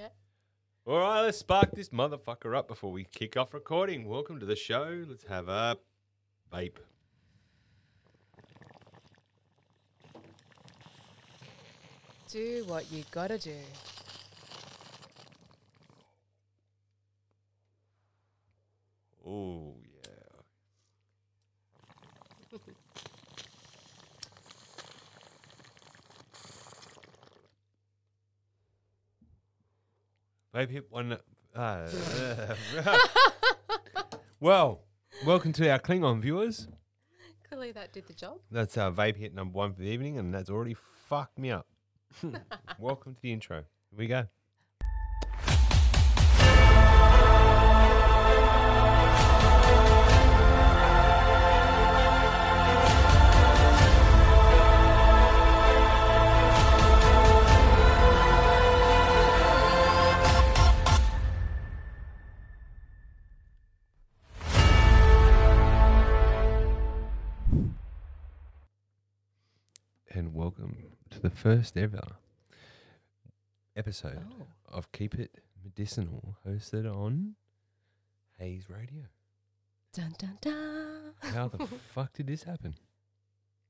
Yeah. All right, let's spark this motherfucker up before we kick off recording. Welcome to the show. Let's have a vape. Do what you gotta do. Oh yeah. Vape hit one. Uh, well, welcome to our Klingon viewers. Clearly that did the job. That's our vape hit number one for the evening, and that's already fucked me up. welcome to the intro. Here we go. First ever episode Oh. of Keep It Medicinal, hosted on Hayes Radio. Dun dun dun. How the fuck did this happen?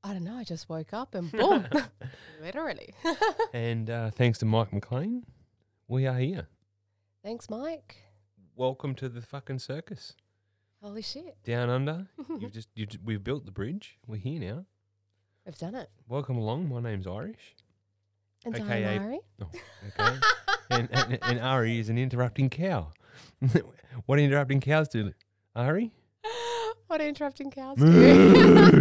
I don't know. I just woke up and boom. Literally. And uh, thanks to Mike McLean, we are here. Thanks, Mike. Welcome to the fucking circus Holy shit. down under. You've just you we've built the bridge. We're here now. We've done it. Welcome along. My name's Irish. And AKA I'm Ari. Oh, okay. and, and and Ari is an interrupting cow. what do interrupting cows do? Ari? what interrupting cows do.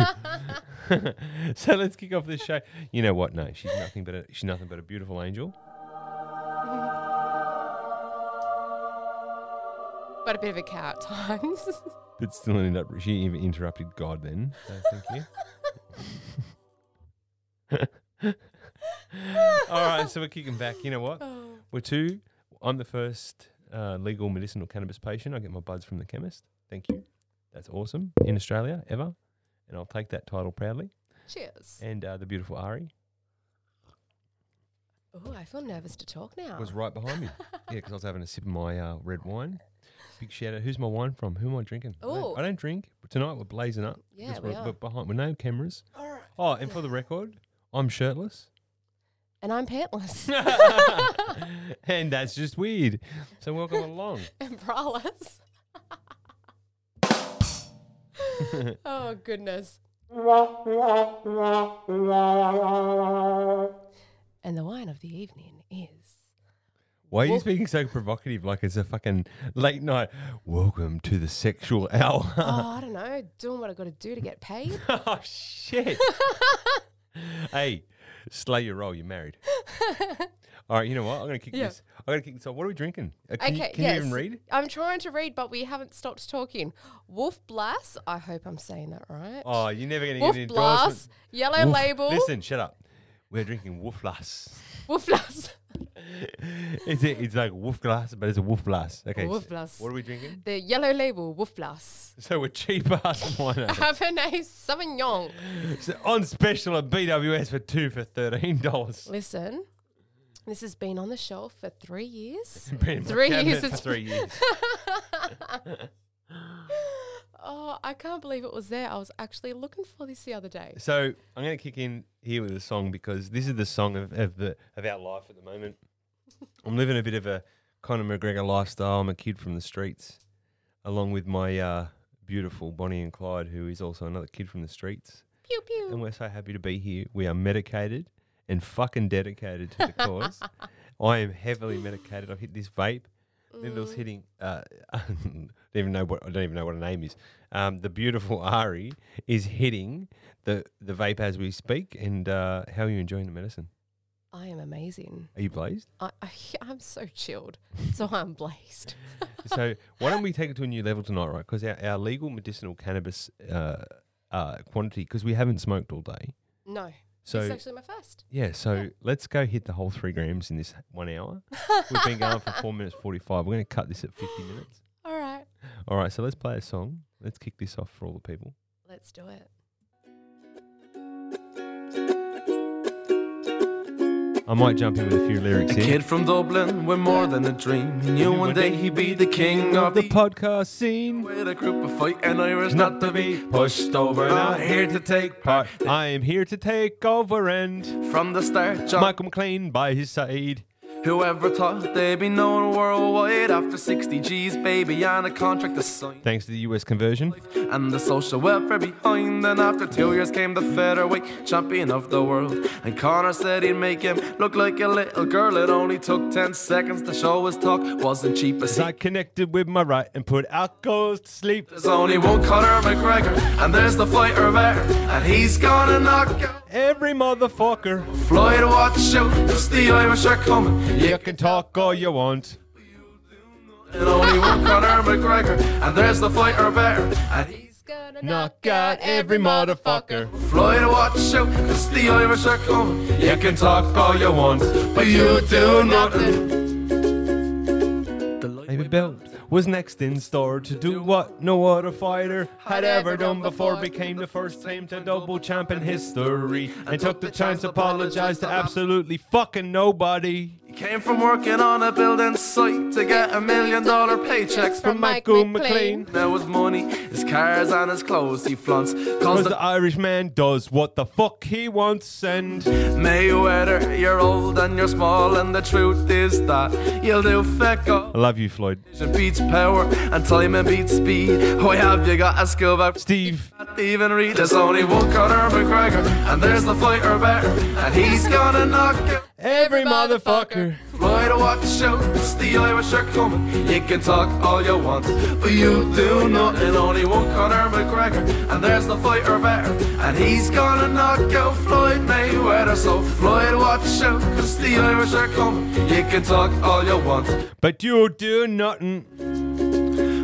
so let's kick off this show. You know what? No, she's nothing but a she's nothing but a beautiful angel. but a bit of a cow at times. But still ended up she even interrupted God then. So thank you. All right, so we're kicking back. You know what? oh. We're two. I'm the first uh, legal medicinal cannabis patient. I get my buds from the chemist. Thank you. That's awesome in Australia ever, and I'll take that title proudly. Cheers. And uh, the beautiful Ari Oh, I feel nervous to talk now. was right behind me. yeah, because I was having a sip of my uh, red wine. Big shout out. Who's my wine from? Who am I drinking? I don't, Ooh. I don't drink. But tonight we're blazing up. Yeah, 'cause we we're, are. we're behind. We're no cameras. All right. Oh, and for the record, I'm shirtless. And I'm pantless and that's just weird. So welcome along. and braless. oh, goodness. And the wine of the evening is. Why are you speaking so provocative like it's a fucking late night? Welcome to the sexual hour. Oh, I don't know, doing what I got to do to get paid. oh, shit. hey, slay your role. You're married. All right, you know what? I'm going to kick Yeah. this. I'm to kick this off. What are we drinking? Uh, can you, Okay, can you even read? I'm trying to read, but we haven't stopped talking. Wolf Blass, I hope I'm saying that right. Oh, you're never to Wolf get an endorsement. Blass, yellow Wolf- label. Listen, shut up. We're drinking Wolf Glass. Wolf Blass. it's, a, it's like Wolf Glass, but it's a Wolf Glass. Okay. Wolf so What are we drinking? The yellow label, Wolf Blass. So we're cheap ass wine. Cabernet Sauvignon. so on special at BWS for two for thirteen dollars. Listen, this has been on the shelf for three years. Three years for three years. Oh, I can't believe it was there. I was actually looking for this the other day. So I'm going to kick in here with a song because this is the song of, of the of our life at the moment. I'm living a bit of a Conor McGregor lifestyle. I'm a kid from the streets, along with my uh, beautiful Bonnie and Clyde, who is also another kid from the streets. Pew pew. And we're so happy to be here. We are medicated and fucking dedicated to the cause. I am heavily medicated. I've hit this vape. Lyndall's hitting. Uh, I don't even know what I don't even know what her name is. Um, the beautiful Ari is hitting the the vape as we speak. And uh, how are you enjoying the medicine? I am amazing. Are you blazed? I, I, I'm so chilled. So I'm blazed. so why don't we take it to a new level tonight, right? Because our, our legal medicinal cannabis uh, uh, quantity, because we haven't smoked all day. No. So this is actually my first. Yeah, so let's go hit the whole three grams in this one hour. We've been going for four minutes forty-five. We're going to cut this at fifty minutes. All right. All right, so let's play a song. Let's kick this off for all the people. Let's do it. I might jump in with a few lyrics A here. kid from Dublin with more than a dream. He knew one day he'd be the king of the podcast scene. with a group of fighting Irish not to be pushed over. Not here to take part. I am here to take over and From the start, John, Michael McLean by his side. Whoever thought they'd be known worldwide after 60 G's, baby, and a contract to sign. Thanks to the US conversion. And the social welfare behind. Then after two years came the featherweight champion of the world. And Conor said he'd make him look like a little girl. It only took 10 seconds to show his talk wasn't cheap as As I connected with my right and put outgoes to sleep. There's only one Conor McGregor, and there's the fighter there, and he's gonna knock out Every motherfucker. Floyd. Watch out, 'cause the Irish are coming. You can talk all you want. And only one Conor McGregor, and there's the fighter there, and he's gonna Knock out every motherfucker. Floyd. Watch out, 'cause the Irish are coming. You can talk all you want, but you do nothing. The Baby Belt was next in store to do what no other fighter had ever done before. Became the first team to double champ in history and took the chance to apologize to absolutely fucking nobody. He came from working on a building site to get a million dollar paychecks From Michael McLean. Now his money, his cars and his clothes he flaunts. Cause the the Irishman does what the fuck he wants and Mayweather, you're old and you're small, and the truth is that you'll do feck all. I love you, Floyd. It beats power and time and beats speed. Why have you got a skill about Steve, even read? There's only one Conor McGregor, and there's the fighter better, and he's gonna knock out. Every motherfucker. Floyd, watch the out, 'cause the Irish are coming. You can talk all you want, but you do nothing. Only one Conor McGregor, and there's the fighter better, and he's gonna knock out Floyd Mayweather. So Floyd, watch out, 'cause the Irish are coming. You can talk all you want. But you do nothing.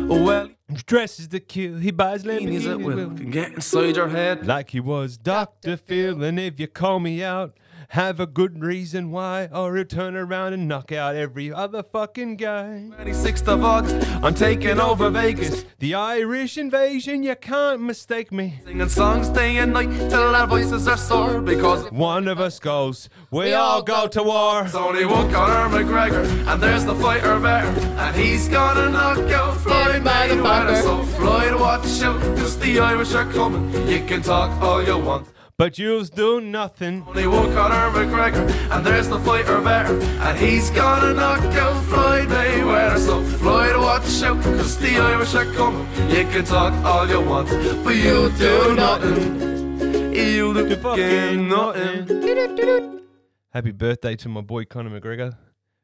Well, Dresses the kill, he buys Lamborghinis at will Lamborghini can get inside your head. Like he was Dr. Phil, and if you call me out, have a good reason why, or he'll turn around and knock out every other fucking guy. 26th of August, I'm taking over Vegas. The Irish invasion, you can't mistake me. Singing songs day and night till our voices are sore because One of us goes, we all go to war. There's only one Conor McGregor, and there's the fighter better, and he's gonna knock out Floyd Mayweather. motherfucker. So Floyd, watch out, 'cause the Irish are coming. You can talk all you want. But you'll do nothing. Only one Conor McGregor, and there's the fighter better, and he's gonna knock out Floyd Mayweather. So Floyd, watch out, 'cause the Irish are coming. You can talk all you want, but you do nothing. You do fucking nothing. Happy birthday to my boy Conor McGregor.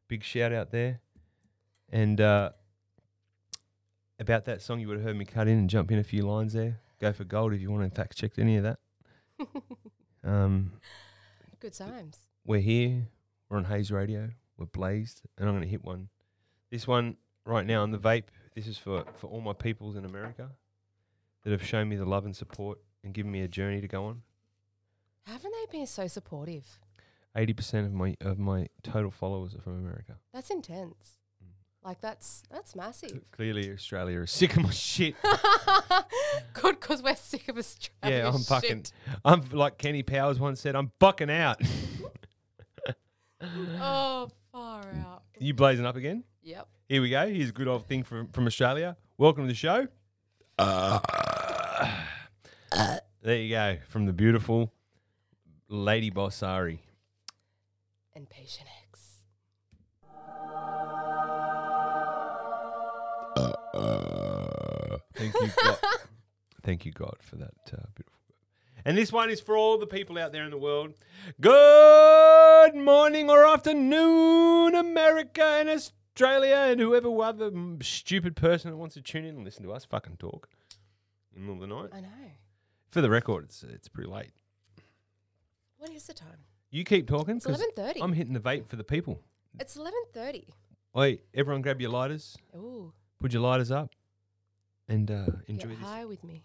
Big shout out there. And uh, about that song, you would have heard me cut in and jump in a few lines there. Go for gold if you want to fact check any of that. um, Good times. we're here. We're on Hayes Radio. We're blazed, and I'm going to hit one. This one right now on the vape. This is for for all my peoples in America that have shown me the love and support and given me a journey to go on. Haven't they been so supportive? Eighty percent of my of my total followers are from America. That's intense. Like that's that's massive. Clearly, Australia is sick of my shit. Good, because we're sick of Australia. yeah, I'm shit. fucking. I'm like Kenny Powers once said. I'm bucking out. Oh, far out. you blazing up again? Yep. Here we go. Here's a good old thing from from Australia. Welcome to the show. Uh. there you go from the beautiful Lady Boss Ari. And Patient Thank you, God. Thank you, God, for that uh, beautiful. And this one is for all the people out there in the world. Good morning or afternoon, America and Australia, and whoever other stupid person that wants to tune in and listen to us fucking talk in the middle of the night. I know. For the record, it's it's pretty late. What is the time? You keep talking It's 'cause eleven thirty. I'm hitting the vape for the people. It's eleven thirty. Wait, everyone, grab your lighters. Ooh, Put your lighters up, and uh, enjoy get this. high with me.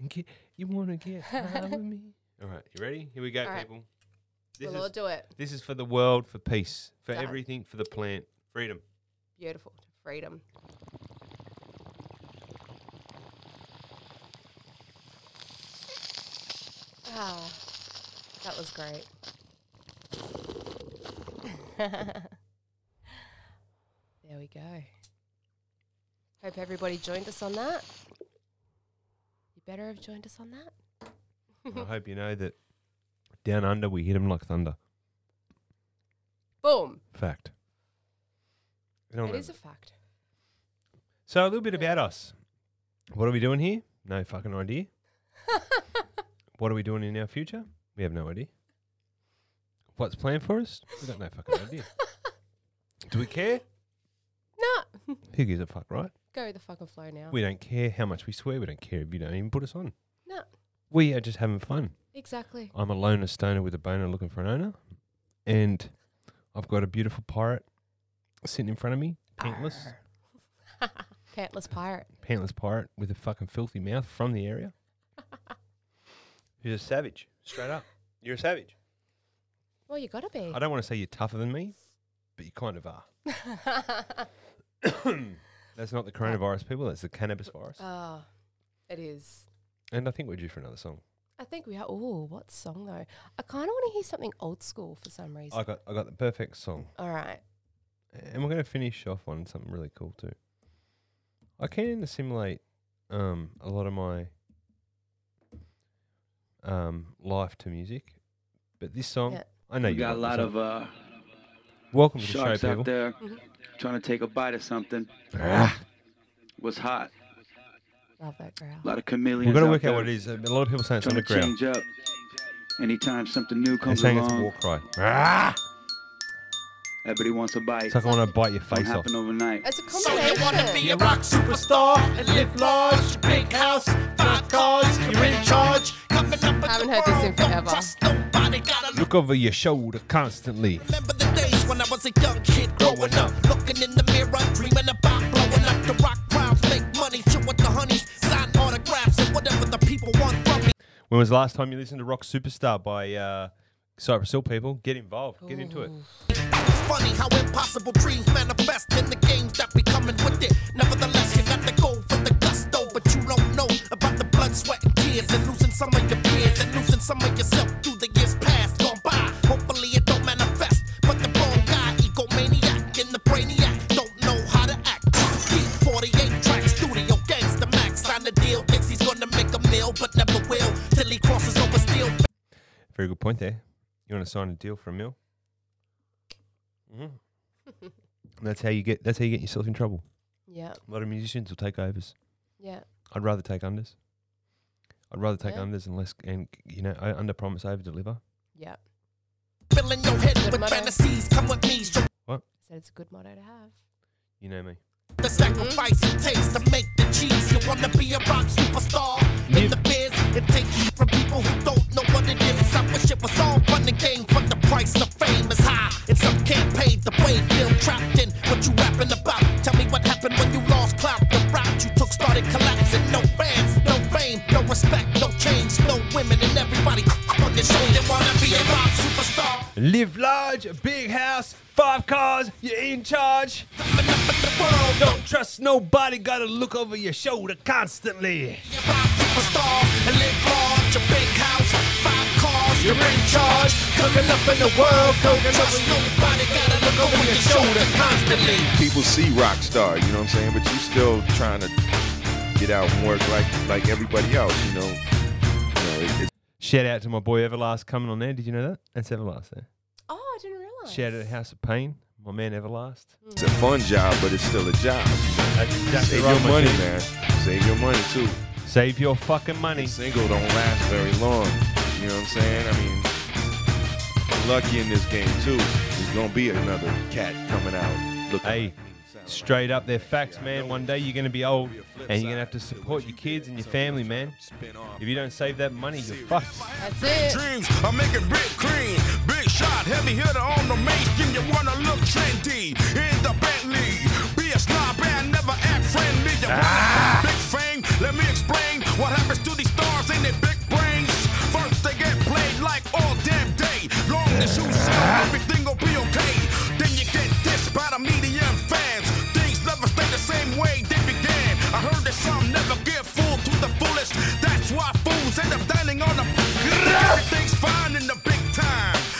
And get, you want to get high with me? All right, you ready? Here we go, All right. people. This we'll is all do it. this is for the world, for peace, for Done. everything, for the plant, freedom. Beautiful. Freedom. Ah, that was great. There we go. Hope everybody joined us on that. You better have joined us on that. I hope you know that down under we hit 'em like thunder. Boom. Fact. It is a fact. so a little bit about us. What are we doing here? No fucking idea. what are we doing in our future? We have no idea. What's planned for us? We got no fucking idea. Do we care? No. Who gives a fuck, right? Go with the fucking flow now. We don't care how much we swear. We don't care if you don't even put us on. no. We are just having fun. Exactly. I'm a loner stoner with a boner looking for an owner. And I've got a beautiful pirate sitting in front of me, pantless, Pantless pirate. pantless pirate with a fucking filthy mouth from the area. Who's a savage, straight up. You're a savage. Well, you gotta be. I don't want to say you're tougher than me, but you kind of are. That's not the coronavirus, people. That's the cannabis virus. oh, it is. And I think we're due for another song. I think we are. Oh, what song though? I kind of want to hear something old school for some reason. I got, I got the perfect song. All right. And we're going to finish off on something really cool too. I can assimilate um, a lot of my um, life to music, but this song, Yeah. I know We you got a like lot this of uh, welcome to the sharks show, out people. there Mhm. trying to take a bite of something. Ah, What's hot? Love that growl. A lot of chameleons. we've got to work out there what it is. A lot of people saying it's on Trying the to ground. change up. Anytime something new They're comes saying it's a war cry. Ah, everybody wants a bite. it's like I want to bite your Don't face off. happen overnight. It's a So you wanna be a rock superstar and live large, big house, five cars, you're in charge. Coming up in Haven't the heard this in don't forever. trust nobody, Look over your shoulder constantly. Remember the days when I was a young kid growing up, looking in the mirror, dreaming about blowing up the rock crowds, make money, chill with the honeys, sign autographs, and whatever the people want from me. When was the last time you listened to Rock Superstar by uh, Cypress Hill? People, get involved. Get into it. It's funny how impossible dreams manifest in the games that be coming with it. Nevertheless, you got to go for the gusto, but you don't know about the blood, sweat, and tears, and losing some of your peers, and losing some of yourself will till he crosses over steel. Very good point there. You want to sign a deal for a mill? hmm that's how you get. That's how you get yourself in trouble. Yeah. A lot of musicians will take overs. Yeah. I'd rather take unders. I'd rather take Yeah. unders and less, and you know, I under promise, over deliver. Yeah. Filling your head with fantasies, come with me. Show Said it's a good motto to have. You know me. The sacrifice it takes to make the cheese. You wanna be a rock superstar in the biz and take heat from people who don't know what it is. I wish it was all fun and games, but the price of fame is high. And some can't pay the way. Feel trapped in what you rapping about. Tell me what happened when you lost clout. The route you took started collapsing. No fans, no fame, no respect, no change, no women, and everybody on your show. They wanna be a rock superstar. Live large, big house, five cars, you're in charge. Nobody, gotta look over your shoulder constantly. You're a rock superstar and live large, big house, five cars, you're in charge. Coming up in the world, don't trust nobody, gotta look over your shoulder constantly. people see rock star, you know what I'm saying? But you still trying to get out and work like like everybody else, you know. You know, it, Shout out to my boy Everlast coming on there. Did you know that? That's Everlast there. Oh, I didn't realize. Shout out to House of Pain, my man Everlast. it's a fun job, but it's still a job. That's exactly Save right, your money, G. man. Save your money too. Save your fucking money. A single don't last very long. You know what I'm saying? I mean, you're lucky in this game too. There's gonna be another cat coming out. Looking Hey, like Straight up, they're facts, man. One day you're going to be old and you're going to have to support your kids and your family, man. If you don't save that money, you're fucked. That's it. dreams are making big cream. Shot, heavy hitter on the mainstream. You wanna look trendy in the Bentley. Be a snob and never act friendly. You want a ah. big fame? Let me explain what happens to these stars in their big brains. First they get played like all damn day. Long as you sell, ah. everything will be okay. Then you get dissed by the media and fans. Things never stay the same way they began. I heard that some never get fooled to the fullest. That's why fools end up dining on the. Everything's fine in the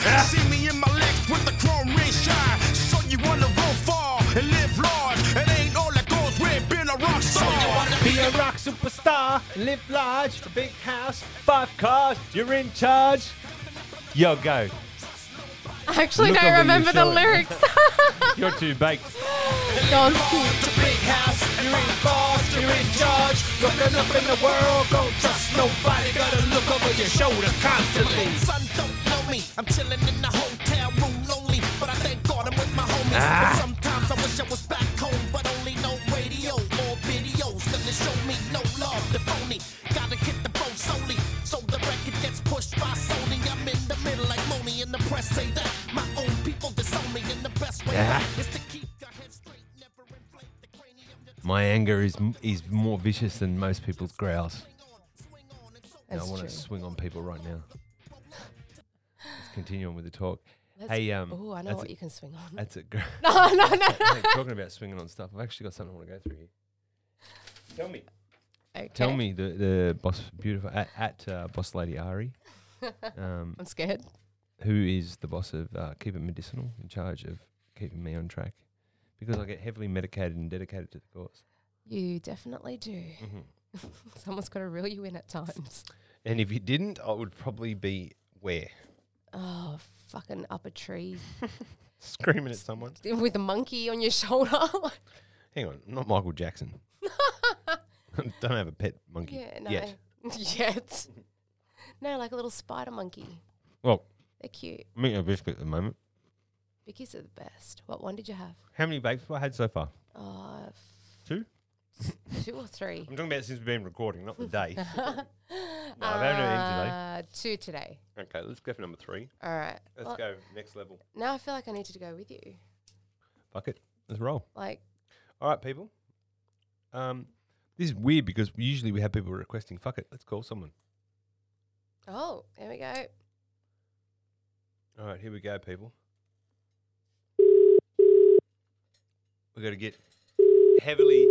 yeah. See me in my legs with the chrome ring shine. So you wanna roll far and live large. It ain't all that goes with being a rock star. So you wanna be a rock superstar and live large. A big house, five cars, you're in charge. Yo, go. I actually Look don't remember the lyrics. you're too baked. God's big house, you're in you're in charge. Looking up in the world, don't trust nobody. Gotta look over your shoulder constantly. I'm chilling in the hotel room lonely, but I thank God I'm with my homies. Ah. Sometimes I wish I was back home, but only no radio or videos. Cause they show me no love, the phony. Gotta hit the boat solely, so the record gets pushed by Sony. I'm in the middle like Moni in the press say that my own people disown me in the best way Ah. is to keep your head straight, never inflate the cranium. My anger is is more vicious than most people's growls. and I want to swing on people right now. Continue on with the talk. Let's- Hey, um, Oh, I know what a- you can swing on. That's it. Gr- No, no, no. Talking about swinging on stuff, I've actually got something I want to go through here. Tell me. Okay. Tell me the the boss, beautiful at, at uh, boss lady Ari, um, I'm scared. who is the boss of uh, Keep It Medicinal, in charge of keeping me on track, because I get heavily medicated and dedicated to the cause. You definitely do. Mm-hmm. Someone's got to reel you in at times. And if you didn't, I would probably be where Oh, fucking up a tree screaming at someone. with a monkey on your shoulder. Hang on, I'm not Michael Jackson. Don't have a pet monkey yeah, no. yet. Yet. No, like a little spider monkey. Well, They're cute. I'm eating a biscuit at the moment. Bickies are the best. What one did you have? How many bakes have I had so far? Oh, f- Two. Two or three. I'm talking about since we've been recording, not the day. no, I've had no end Uh, two today. today. Okay, let's go for number three. All right. Let's Well, go next level. Now I feel like I need to go with you. Fuck it. Let's roll. Like, All right, people. Um, this is weird because usually we have people requesting. Fuck it. Let's call someone. oh, there we go. All right, here we go, people. We're going to get heavily,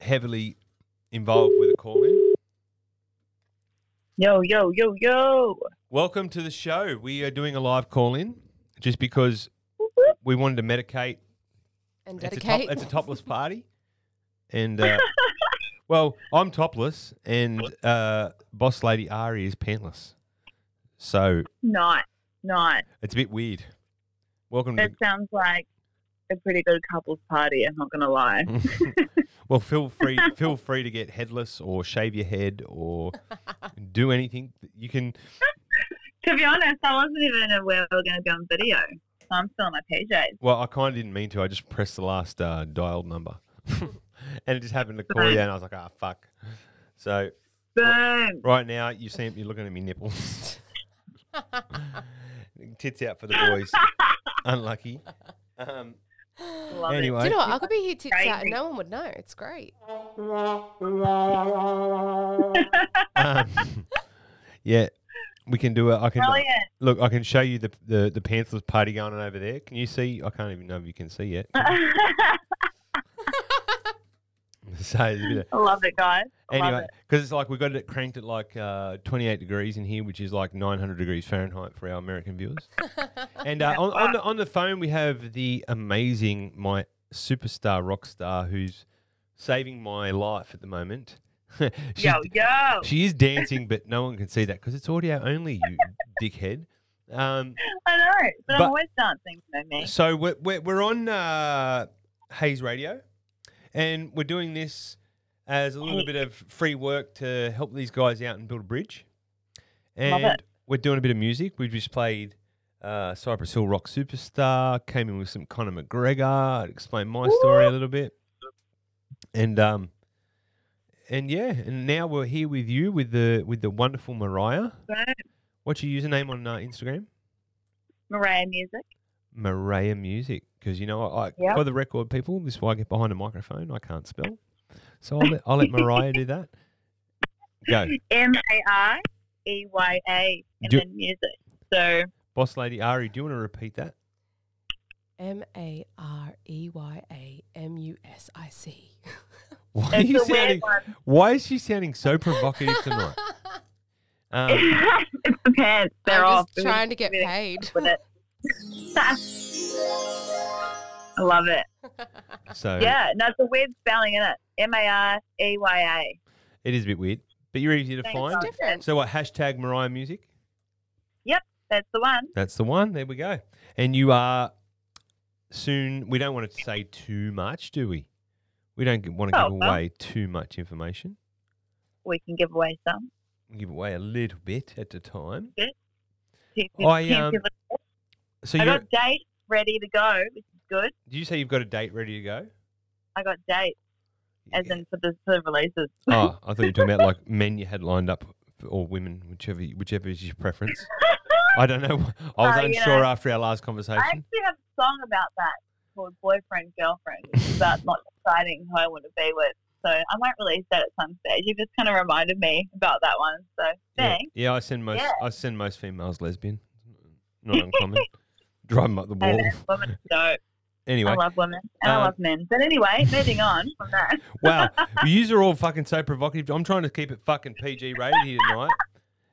heavily involved with a call in. Yo, yo, yo, yo. Welcome to the show. We are doing a live call in just because we wanted to medicate. And It's a, top, it's a topless party. And, uh, well, I'm topless and uh, boss lady Ari is pantless. So not, not. it's a bit weird. Welcome to That sounds like a pretty good couples party, I'm not going to lie. Well, feel free feel free to get headless or shave your head or do anything. You can. to be honest, I wasn't even aware we were going to be on video. So I'm still on my PJs. Well, I kind of didn't mean to. I just pressed the last uh, dialed number, and it just happened to call you, and I was like, "Ah, fuck." So Boom. right now, you seem you're looking at me nipples. Tits out for the boys. Unlucky. Um, Love it. anyway, Do you know what? I could be here tits out and no one would know. It's great. um, yeah, we can do it. I can Brilliant. look. I can show you the the the pantsless party going on over there. Can you see? I can't even know if you can see yet. so there's a bit of, I love it, guys. I love anyway, it. because it's like we've got it cranked at like uh, 28 degrees in here, which is like 900 degrees Fahrenheit for our American viewers. and uh, on, on the on the phone we have the amazing my superstar rock star who's saving my life at the moment. Yo, yo. She is dancing, but no one can see that because it's audio only, you dickhead. Um, I know, but, but- I'm always dancing, me. so we're, we're, we're on uh, Hayes Radio, and we're doing this as a little bit of free work to help these guys out and build a bridge. And we're doing a bit of music. We just played uh, Cypress Hill Rock Superstar, came in with some Conor McGregor, explained my story a little bit. And um and yeah, and now we're here with you with the with the wonderful Mariah. What's your username on uh, Instagram? Mariah Music. Mariah Music. Because you know, I, Yep. for the record, people, this is why I get behind a microphone. I can't spell, so I'll let, I'll let Mariah do that. Go, M A R E Y A and Do- then music. So boss lady Ari. Do you want to repeat that? M A R E Y A M U S I C. Why are you sounding? Why is she sounding so provocative tonight? Um, it's the pants. They're I'm off. just trying to get paid. With it. I love it. so Yeah, no, it's a weird spelling in it. M A R E Y A. It is a bit weird, but you're easy to Thanks, find. Different. So what? Hashtag Mariah Music. Yep, that's the one. That's the one. There we go. And you are soon. We don't want to say too much, do we? We don't want to Oh, give well. away too much information. We can give away some. Give away a little bit at a time. Keep- I, um. So I you got dates ready to go, which is good. Did you say you've got a date ready to go? I got dates, as in for the, for the releases. oh, I thought you were talking about like men you had lined up, or women, whichever whichever is your preference. I don't know. I was Uh, unsure know, after our last conversation. I actually have a song about that called Boyfriend Girlfriend, which about not deciding who I want to be with. So I might release that at some stage. You just kind of reminded me about that one. So Yeah, thanks. yeah, I send most Yeah. I send most females lesbian. Not uncommon. Drive them up the wall. women are. Anyway, I love women and um, I love men. But anyway, moving on from that. wow, you are all fucking so provocative. I'm trying to keep it fucking PG rated here tonight,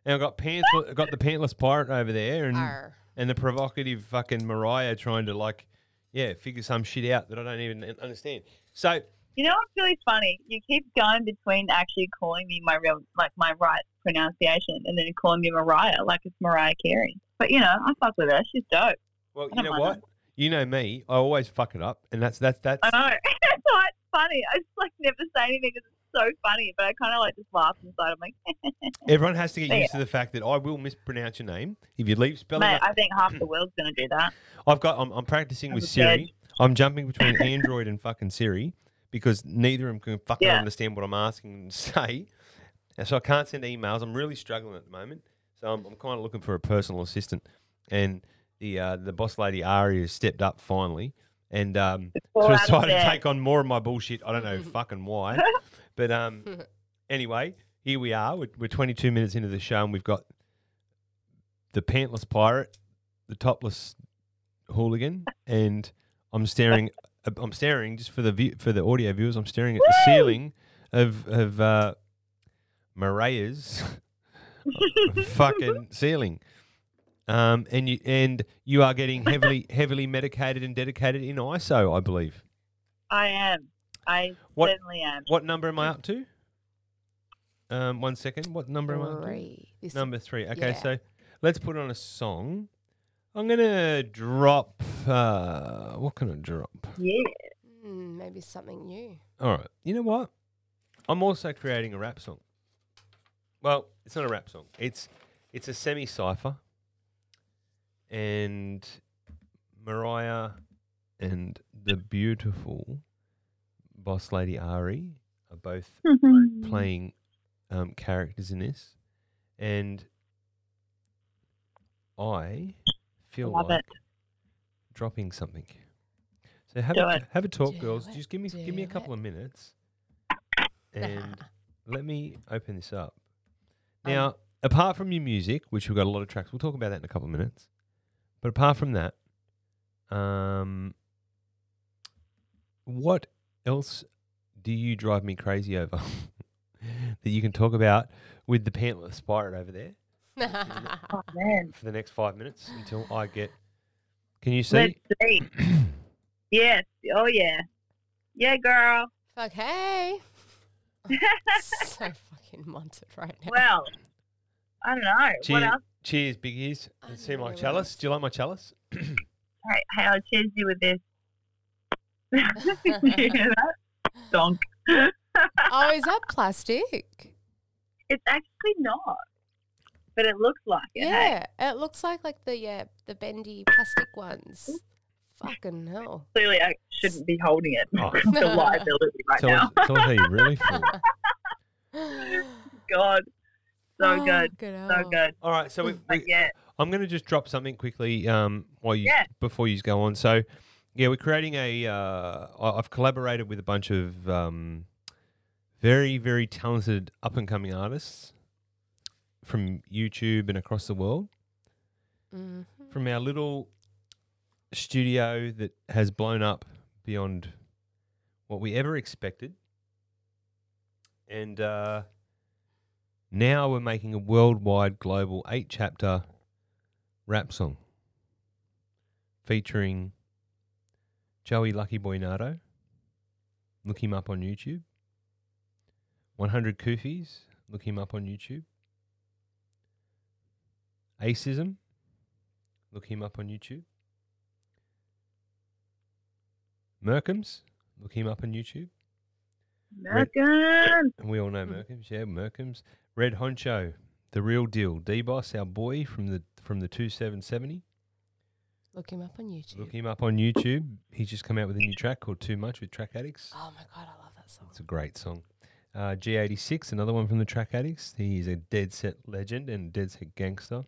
and I've got pants, I've got the pantless pirate over there, and Arr. and the provocative fucking Mariah trying to like, yeah, figure some shit out that I don't even understand. So You know what's really funny? You keep going between actually calling me my real, like my right pronunciation, and then calling me Mariah, like it's Mariah Carey. But you know, I fuck with her. She's dope. Well, you know what? You know me. I always fuck it up, and that's that's that's. I know. it's funny. I just like never say anything because it's so funny, but I kind of like just laugh inside. I'm like, Everyone has to get Yeah. used to the fact that I will mispronounce your name if you leave spelling. mate, it- I think half the world's gonna do that. I've got. I'm, I'm practicing with I'm Siri. scared. I'm jumping between Android and fucking Siri because neither of them can fucking Yeah. understand what I'm asking them to say. And so I can't send emails. I'm really struggling at the moment. So I'm, I'm kind of looking for a personal assistant. And the uh, the boss lady Ari has stepped up finally and um, decided to take on more of my bullshit. I don't know fucking why. But um, anyway, here we are. We're, we're 22 minutes into the show and we've got the pantless pirate, the topless hooligan, and I'm staring. uh, I'm staring just for the view, for the audio viewers. I'm staring at the ceiling of of uh, Mariah's fucking ceiling. Um, and you and you are getting heavily heavily medicated and dedicated in ISO, I believe. I am. I What- certainly am. What number am I up to? Um, one second. What number am I up to? Three. This- Number three. Okay, yeah. so let's put on a song. I'm gonna drop. Uh, what can I drop? Yeah. Hmm, maybe something new. All right. You know what? I'm also creating a rap song. Well, it's not a rap song. It's it's a semi cipher, and Mariah and the beautiful boss lady Ari are both playing um, characters in this, and I feel Love like it. dropping something. So have Do a, it. have a talk, Do girls. it, Just give me give me a couple it. of minutes, and Nah. let me open this up. Um, Now, apart from your music, which we've got a lot of tracks, we'll talk about that in a couple of minutes. But apart from that, um, what else do you drive me crazy over that you can talk about with the pantless pirate over there Oh man. for the next five minutes until I get? Can you see? Let's see. yes. Oh yeah. Yeah, girl. Fuck, hey. so fucking munted right now. Well, I don't know. Cheers, What else? Cheers, big ears. I And see my chalice. Do you like my chalice? Hey, hey, I'll cheers you with this. you hear that? Donk. oh, is that plastic? It's actually not, but it looks like it. hey? Yeah, it looks like like the yeah the bendy plastic ones. Fucking hell. Clearly, I shouldn't be holding it. Oh. it's a liability right tell, now. us, tell us how you really feel. God, so Oh, good, good so hell. good. All right, so we, we, yeah, I'm going to just drop something quickly um, while you Yeah. before you go on. So, yeah, we're creating a. Uh, I- I've collaborated with a bunch of um, very, very talented up and coming artists from YouTube and across the world. Mhm. From our little studio that has blown up beyond what we ever expected, and uh, now we're making a worldwide, global eight chapter rap song featuring Joey Lucky Boy Nardo. Look him up on YouTube. 100 Koofies. Look him up on YouTube. Acism. Look him up on YouTube. Merkums. Look him up on YouTube. And we all know Merkums, yeah, Merkums. Red Honcho, the real deal. D Boss, our boy from the from the two seven seventy. Look him up on YouTube. Look him up on YouTube. He's just come out with a new track called Too Much with Track Addicts. oh my god, I love that song. It's a great song. Uh, G86, another one from the Track Addicts. He's a dead set legend and dead set gangster.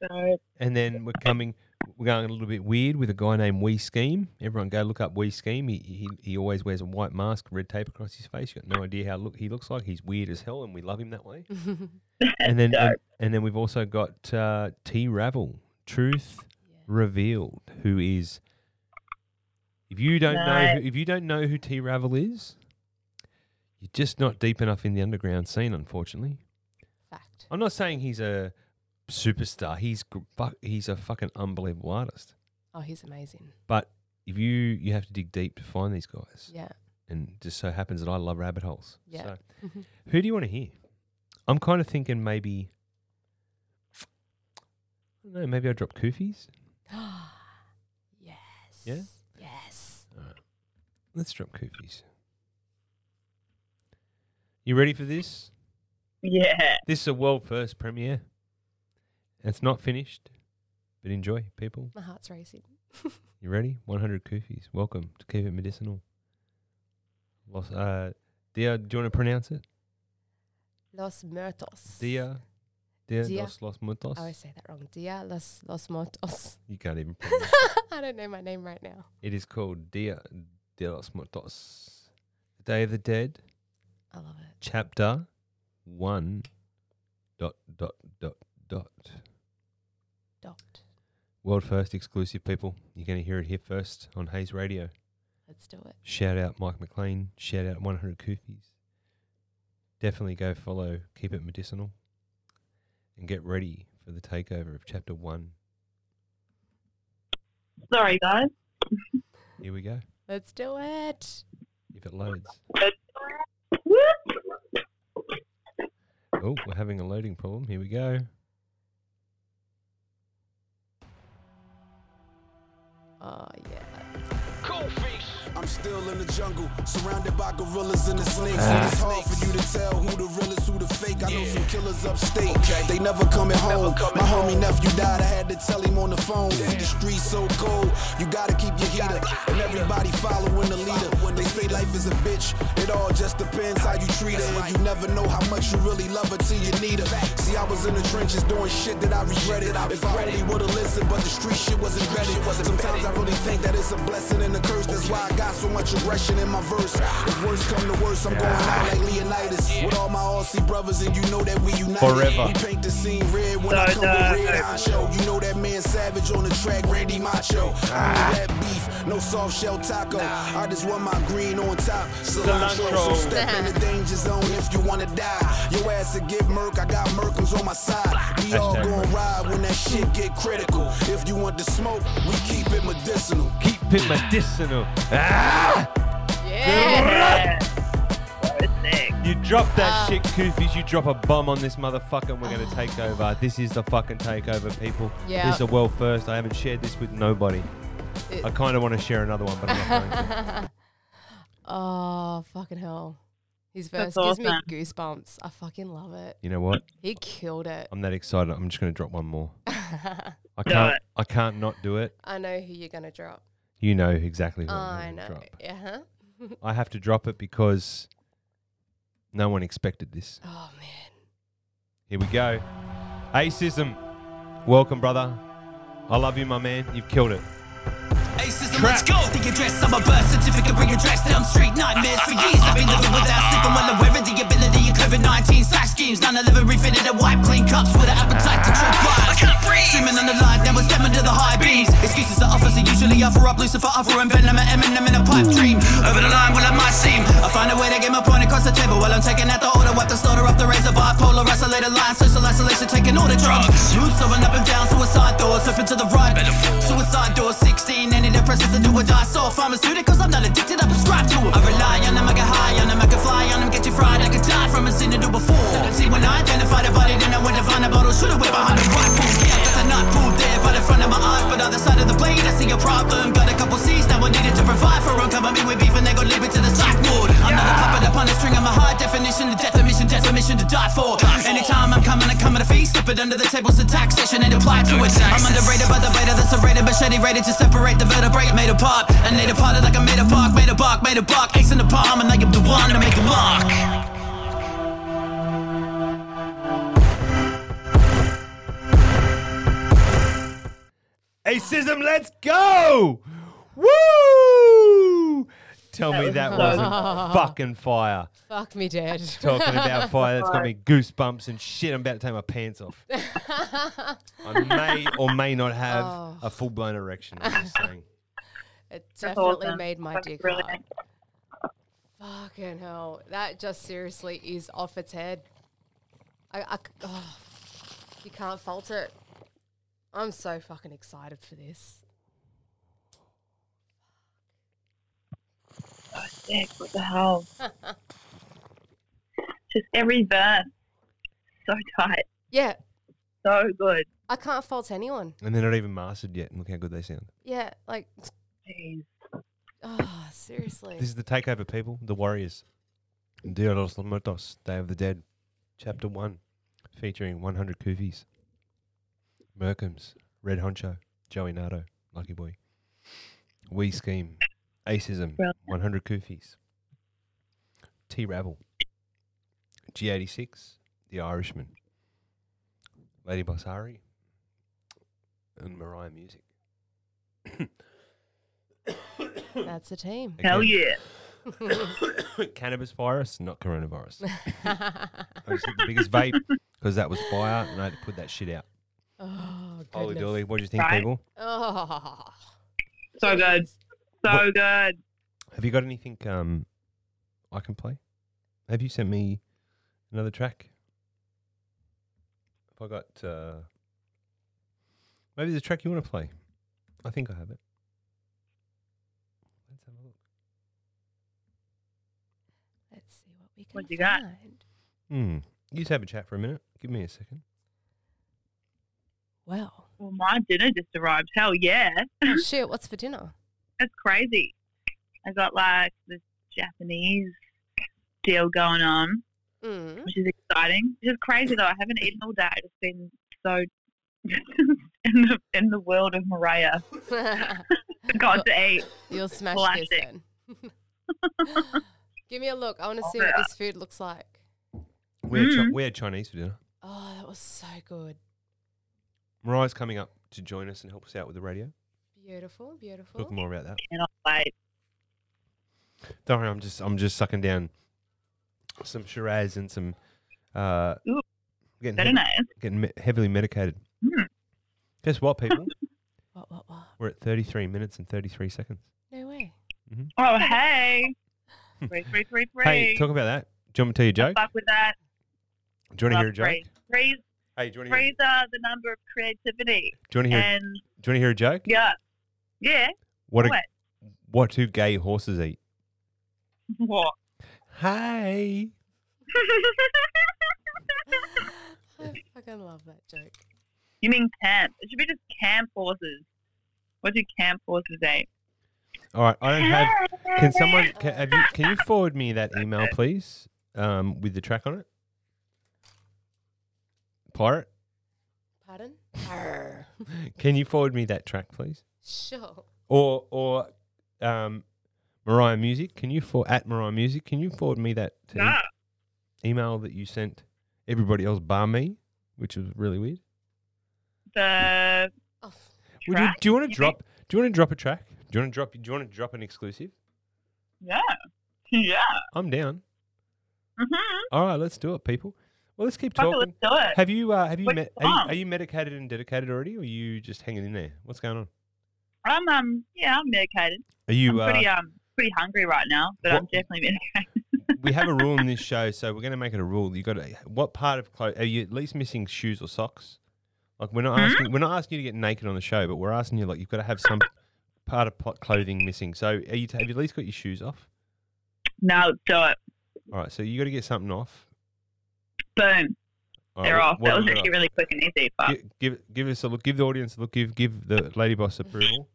So And then we're coming, we're going a little bit weird with a guy named Wee Scheme. Everyone go look up Wee Scheme. He, he, he always wears a white mask, red tape across his face. You've got no idea how look he looks like. He's weird as hell, and we love him that way. and then and, and then we've also got uh, T Ravel, Truth Revealed, who is. If you don't know, Nice. who, if you don't know who T Ravel is, you're just not deep enough in the underground scene, unfortunately. Fact. I'm not saying he's a superstar. He's gr- he's a fucking unbelievable artist. Oh, he's amazing. But if you you have to dig deep to find these guys, Yeah. and just so happens that I love rabbit holes. Yeah. So, who do you want to hear? I'm kind of thinking maybe. I don't know. Maybe I drop Koofies. Ah yes. Yeah? Yes. All right. Let's drop Koofies. You ready for this? yeah. This is a world first premiere. It's not finished, but enjoy, people. My heart's racing. You ready? 100 Koofies. Welcome to Keep It Medicinal. Los, uh, Dia, do you want to pronounce it? Los Muertos. Dia, Dia, Dia. Los, Los Muertos. I always say that wrong. Dia Los Los Muertos. You can't even pronounce it. I don't know my name right now. it. is called Dia de los Muertos. The Day of the Dead, I love it. chapter 1 dot dot dot dot. Dot. World first exclusive, people. You're going to hear it here first on Hayes Radio. Let's do it. Shout out Mike McLean. Shout out 100 Koofies. Definitely go follow Keep It Medicinal and get ready for the takeover of chapter one. Sorry, guys. Here we go. Let's do it. If it loads. Oh, we're having a loading problem. Here we go. Oh yeah. I'm still in the jungle, surrounded by gorillas and the snakes. And it's hard for you to tell who the real is, who the fake. I know some killers upstate. They never coming home. My home. homie nephew died, I had to tell him on the phone. See the streets so cold, you gotta keep your heater. And everybody following the leader. When They say life is a bitch, it all just depends how you treat her. And you never know how much you really love her till you need her. See, I was in the trenches doing shit that I regretted. If I only would've listened, but the street shit wasn't ready. Sometimes I really think that it's a blessing and a curse. That's why I got so much aggression in my verse. If worse come to worse, I'm going out like Leonidas with all my Aussie brothers, and you know that we united. Forever. We paint the scene red when I come with red honcho. You know that man savage on the track, Randy Macho. I need that beef, no soft shell taco. I just want my green on top. Cilantro. So step in the danger zone if you wanna die. Your ass to get murk, I got Merkums on my side. We all Hashtag gon' Merc. ride when that shit get critical. If you want the smoke, we keep it medicinal. Keep it medicinal. Ah! Yeah. You drop that Ah. shit, Koofies. You drop a bomb on this motherfucker, and we're going to take over. This is the fucking takeover, people. Yeah. This is a world first. I haven't shared this with nobody. It- I kind of want to share another one, but I'm not going to. oh fucking hell. His verse That's gives me goosebumps. I fucking love it. You know what? He killed it. I'm that excited. I'm just going to drop one more. I I can't. I can't not do it. I know who you're gonna drop. You know exactly who I I'm know. drop. Yeah. Uh-huh. I have to drop it because no one expected this. Oh man. Here we go. Acism. Welcome, brother. I love you, my man. You've killed it. Let's go. The address of my birth certificate, bring your tracks down street. Nightmares for years. I've been living without sleep. I'm of the ability of COVID 19 slash schemes. 9 11 refitted and wipe clean cups with an appetite to trip vibes. I can't breathe. Streaming on the line, now we're stepping to the high beams. Excuses that officers usually offer up Lucifer, offer and venom, and Eminem in a pipe dream. Over the line, well, it might seem. I find a way to get my point across the table while I'm taking out the order. Wipe the slaughter off the razor, bipolar, isolated line, social isolation, taking all the drugs. Moves going up and down, suicide doors, open to the right. Suicide doors, 16, antidepressants I a do or die. So pharmaceuticals, I'm not addicted, I prescribe to them. I rely on them, I get high on them, I can fly on them, get you fried. I could die from a sin to do before. See, when I identify the body, then I went to find a bottle, should've went behind a rifle. Yeah, got the knot pulled there, right in front of my eyes, but other side of the blade, I see a problem. Got a couple C's, now I needed to provide for them. Cover me with beef and they go leave it to the psych ward. I'm not a puppet upon a string, I'm a high definition, the death, the mission, death, the mission to. Die for. And it's at slip it under the table's a taxation and apply to it. I'm underrated by the beta that's a rated machete rated to separate the vertebrae. Made apart, and made apart like I made a bark, made a bark, made a bark, ace in the palm, and I am the one to make a mark. Acism, let's go! Woo! Tell me that wasn't fucking fire. Fuck me dead. Talking about fire, that's got me goosebumps and shit. I'm about to take my pants off. I may or may not have Oh. a full blown erection. I'm just saying. It definitely awesome. made my That's dick brilliant. hard. Fucking hell. That just seriously is off its head. I, I c- oh, you can't fault it. I'm so fucking excited for this. Sick, what the hell? Just every verse. So tight. Yeah, So good. I can't fault anyone. And they're not even mastered yet. And look how good they sound. Yeah, like, Jeez. oh, seriously. This is the takeover, people. The Warriors. Dia de los Muertos, Day of the Dead, Chapter 1, featuring 100 Koofies. Merkums, Red Honcho, Joey Nardo, Lucky Boy. We Scheme, Acism, Brilliant. 100 Koofies. T Rabble, G86, The Irishman, Lady Bossari, and Mariah Music. That's a team. Hell yeah. Cannabis virus, not coronavirus. I just hit the biggest vape because that was fire, and I had to put that shit out. oh, Holy goodness. dolly, what do you think, Right. people? Oh. So good. So good. Have you got anything um I can play? Have you sent me another track? Have I got uh maybe there's a track you want to play? I think I have it. Let's have a look. Let's see what we can What you got? find. Hmm. You just have a chat for a minute. Give me a second. Well, Well, my dinner just arrived. Hell yeah. oh, shit, what's for dinner? That's crazy. I got like this Japanese deal going on, Mm. which is exciting. Which is crazy though. I haven't eaten all day. I've just been so in the in the world of Mariah. Got to eat. You'll smash Classic. this then. Give me a look. I want to see what yeah. this food looks like. We had, chi- Mhm. we had Chinese for dinner. Oh, that was so good. Mariah's coming up to join us and help us out with the radio. Beautiful, beautiful. Talk more about that. Cannot wait. Don't worry, I'm just I'm just sucking down some Shiraz and some uh Ooh, getting Very heav- nice. getting me- heavily medicated. Mm. Guess what, people? What, what, what? We're at 33 minutes and 33 seconds. No way. Oh hey. Three, three, three, three. Hey, talk about that. Do you want me to tell you a joke? Fuck with that. Do you want to hear a joke? threes. Threes, Hey, do you want to hear? threes are the number of creativity. Do you want to hear? And do you want to hear a joke? yeah, yeah. What a, what? what do gay horses eat? What? Hey. I fucking love that joke. you mean camp? It should be just camp horses. What do camp horses eat? All right, I don't have. Can someone? Can, have you, can you forward me that email, please, um, with the track on it? Pirate, Pardon? Arr. can you forward me that track, please? Sure. Or or um, Mariah Music, can you for at Mariah Music, can you forward me that to e- email that you sent everybody else bar me, which was really weird. the Oh, Would you, do you want to drop? Do you want to drop a track? Do you want to drop? Do you want to drop an exclusive? yeah, yeah. I'm down. Mm-hmm. All right, let's do it, people. Well, let's keep Fuck it, talking. let's do it. Have you uh, have you, Which met, are you are you medicated and dedicated already, or are you just hanging in there? What's going on? I'm um yeah, I'm medicated. Are you? I'm pretty uh, um pretty hungry right now, but I'm what- definitely medicated. we have a rule in this show, so we're going to make it a rule. You got to. What part of clothes are you at least missing shoes or socks? Like we're not Hmm? asking. We're not asking you to get naked on the show, but we're asking you like you've got to have some part of pl- clothing missing. So are you? Have you at least got your shoes off? no, let's do it. All right. So you got to get something off. Boom. All right, They're off. that was actually got? really quick and easy. But Gi- Give give us a look. Give the audience a look. Give give the lady boss approval.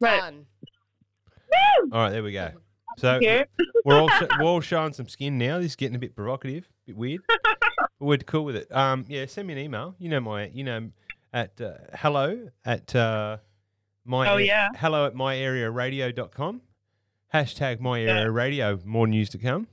Right. Done. All right, there we go. So we're all we're all showing some skin now. This is getting a bit provocative, a bit weird. but we're cool with it. Um, yeah, send me an email. You know my, you know, at uh, hello at uh, my Oh, yeah. hello at myarearadio.com. Hashtag my area radio. More news to come.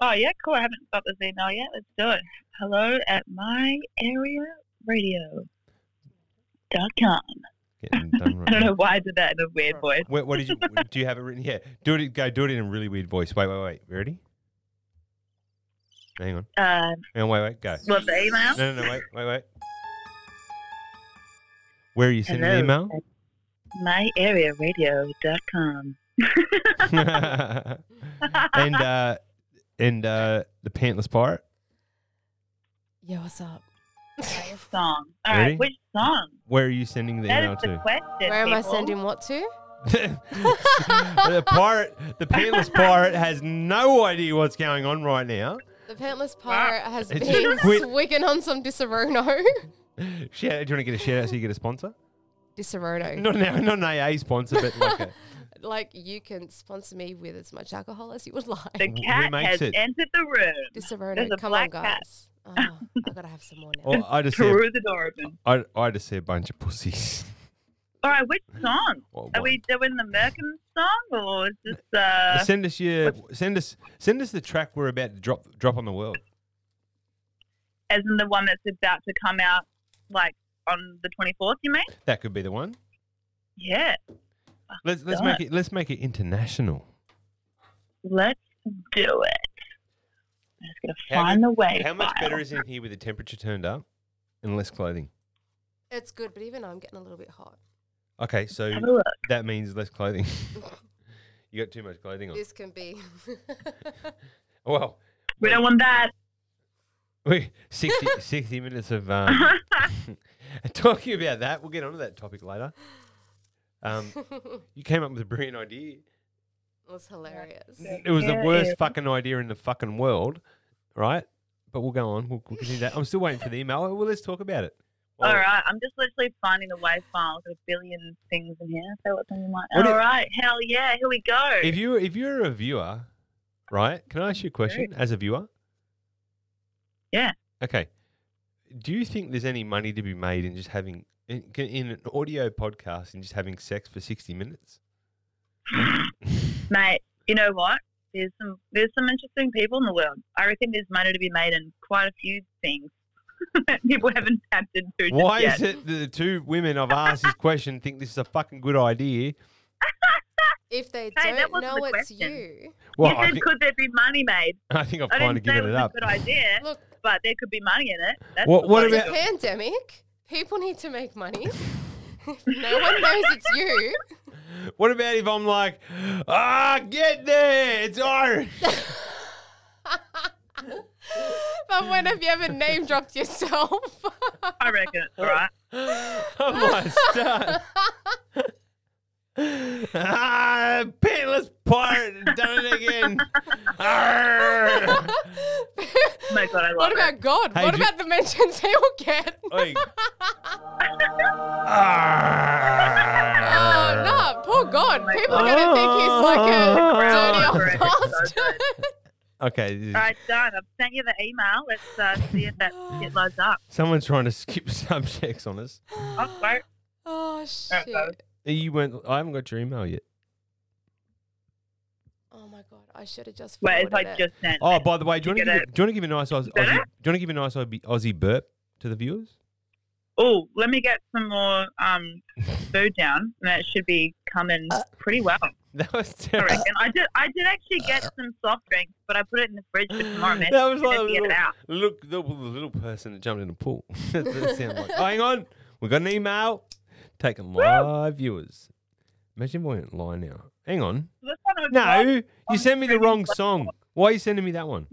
Oh yeah, cool. I haven't got this email yet. Let's do it. Hello at myarearadio.com. Getting done right I don't now. know why I did that in a weird voice. What, what did you? do you have it written? Yeah, do it. Go do it in a really weird voice. Wait, wait, wait. Ready? Hang on. Um, Hang on. Wait, wait. Go. what the email? No, no, no. Wait, wait, wait. Where are you sending the Hello email? at myarearadio.com. and uh, and uh, the pantless pirate. Yeah, what's up? Okay, song. All Ready? right, which song? Where are you sending the That email is the to? question. Where am I people. sending what to? the pirate, the pantless pirate, has no idea what's going on right now. The pantless pirate has It's been just quit. swigging on some Disaronno. Shout, do you want to get a shout out so you get a sponsor? Disaronno. Not an, not an AA sponsor, but like a, Like you can sponsor me with as much alcohol as you would like. The Who cat makes has it? entered the room. Disaronno, There's a come on, black cat. Guys. Oh, I gotta have some more now. or I just see, a, Threw the door open. I, I just see a bunch of pussies. All right, which song? Well, Are we doing the Merkin song or is this uh? send us your send us send us the track we're about to drop drop on the world. as in the one that's about to come out like on the 24th, you mean? That could be the one. Yeah. Let's let's done. make it let's make it international. Let's do it. I'm just going to How find the way. How much file. better is it in here with the temperature turned up and less clothing? It's good, but even I'm getting a little bit hot. Okay, so Have a look. that means less clothing. you got too much clothing on. This can be. Well, We don't want that. we 60, 60 minutes of um, talking about that. We'll get onto that topic later. Um, you came up with a brilliant idea. It was hilarious. It was the worst yeah. fucking idea in the fucking world, right? But we'll go on. We'll, we'll continue that. I'm still waiting for the email. Well, let's talk about it. All right, I'm just literally finding the WAV file. There's a billion things in here. So what's on your mind? What All if- right, hell yeah, here we go. If you if you're a viewer, right? Can I ask you a question as a viewer? Yeah. Okay. Do you think there's any money to be made in just having in, in an audio podcast and just having sex for 60 minutes? Mate, you know what? There's some there's some interesting people in the world. I reckon there's money to be made in quite a few things. that People haven't tapped into just Why yet. is it that the two women I've asked this question think this is a fucking good idea? If they Hey, don't know the it's question. you, Well, you I said, think, could there be money made? I think I've I kind of given it it up. a good idea, look, but there could be money in it. That's What- what about- a pandemic. People need to make money. no one knows it's you. What about if I'm like, ah, get there, it's Irish. But when have you ever name dropped yourself? I reckon it's all right. I might start. Ah, pantless pirate, done it again. Arr. Oh my god, I love what it. about God? Hey, what do- about the mentions he'll get? Oi. Oh, no, poor God. People are going to think he's like a dirty Oh, old bastard. Okay, this is- All right, done. I've sent you the email. Let's uh, see if that shit loads up. someone's trying to skip subjects on us. Oh, wait. Oh, Alright, shit. You went. I haven't got your email yet. Oh, my God. I should have just Wait, it's forwarded like it. just sent. Oh, by the way, do you want to give, it? a- do you want to give a nice Aussie, Aussie, do you want to give a nice Aussie, Aussie burp to the viewers? Oh, let me get some more um, food down. And that should be coming Uh, pretty well. That was I terrible. reckon. I did. I did actually get some soft drinks, but I put it in the fridge for tomorrow. Man. That was like a little, out. look, the, the little person that jumped in the pool. That's what it sounded like. Oh, hang on, we got an email taking live viewers. Imagine if we went live now. Hang on. I've No, you sent me the wrong song. Why are you sending me that one?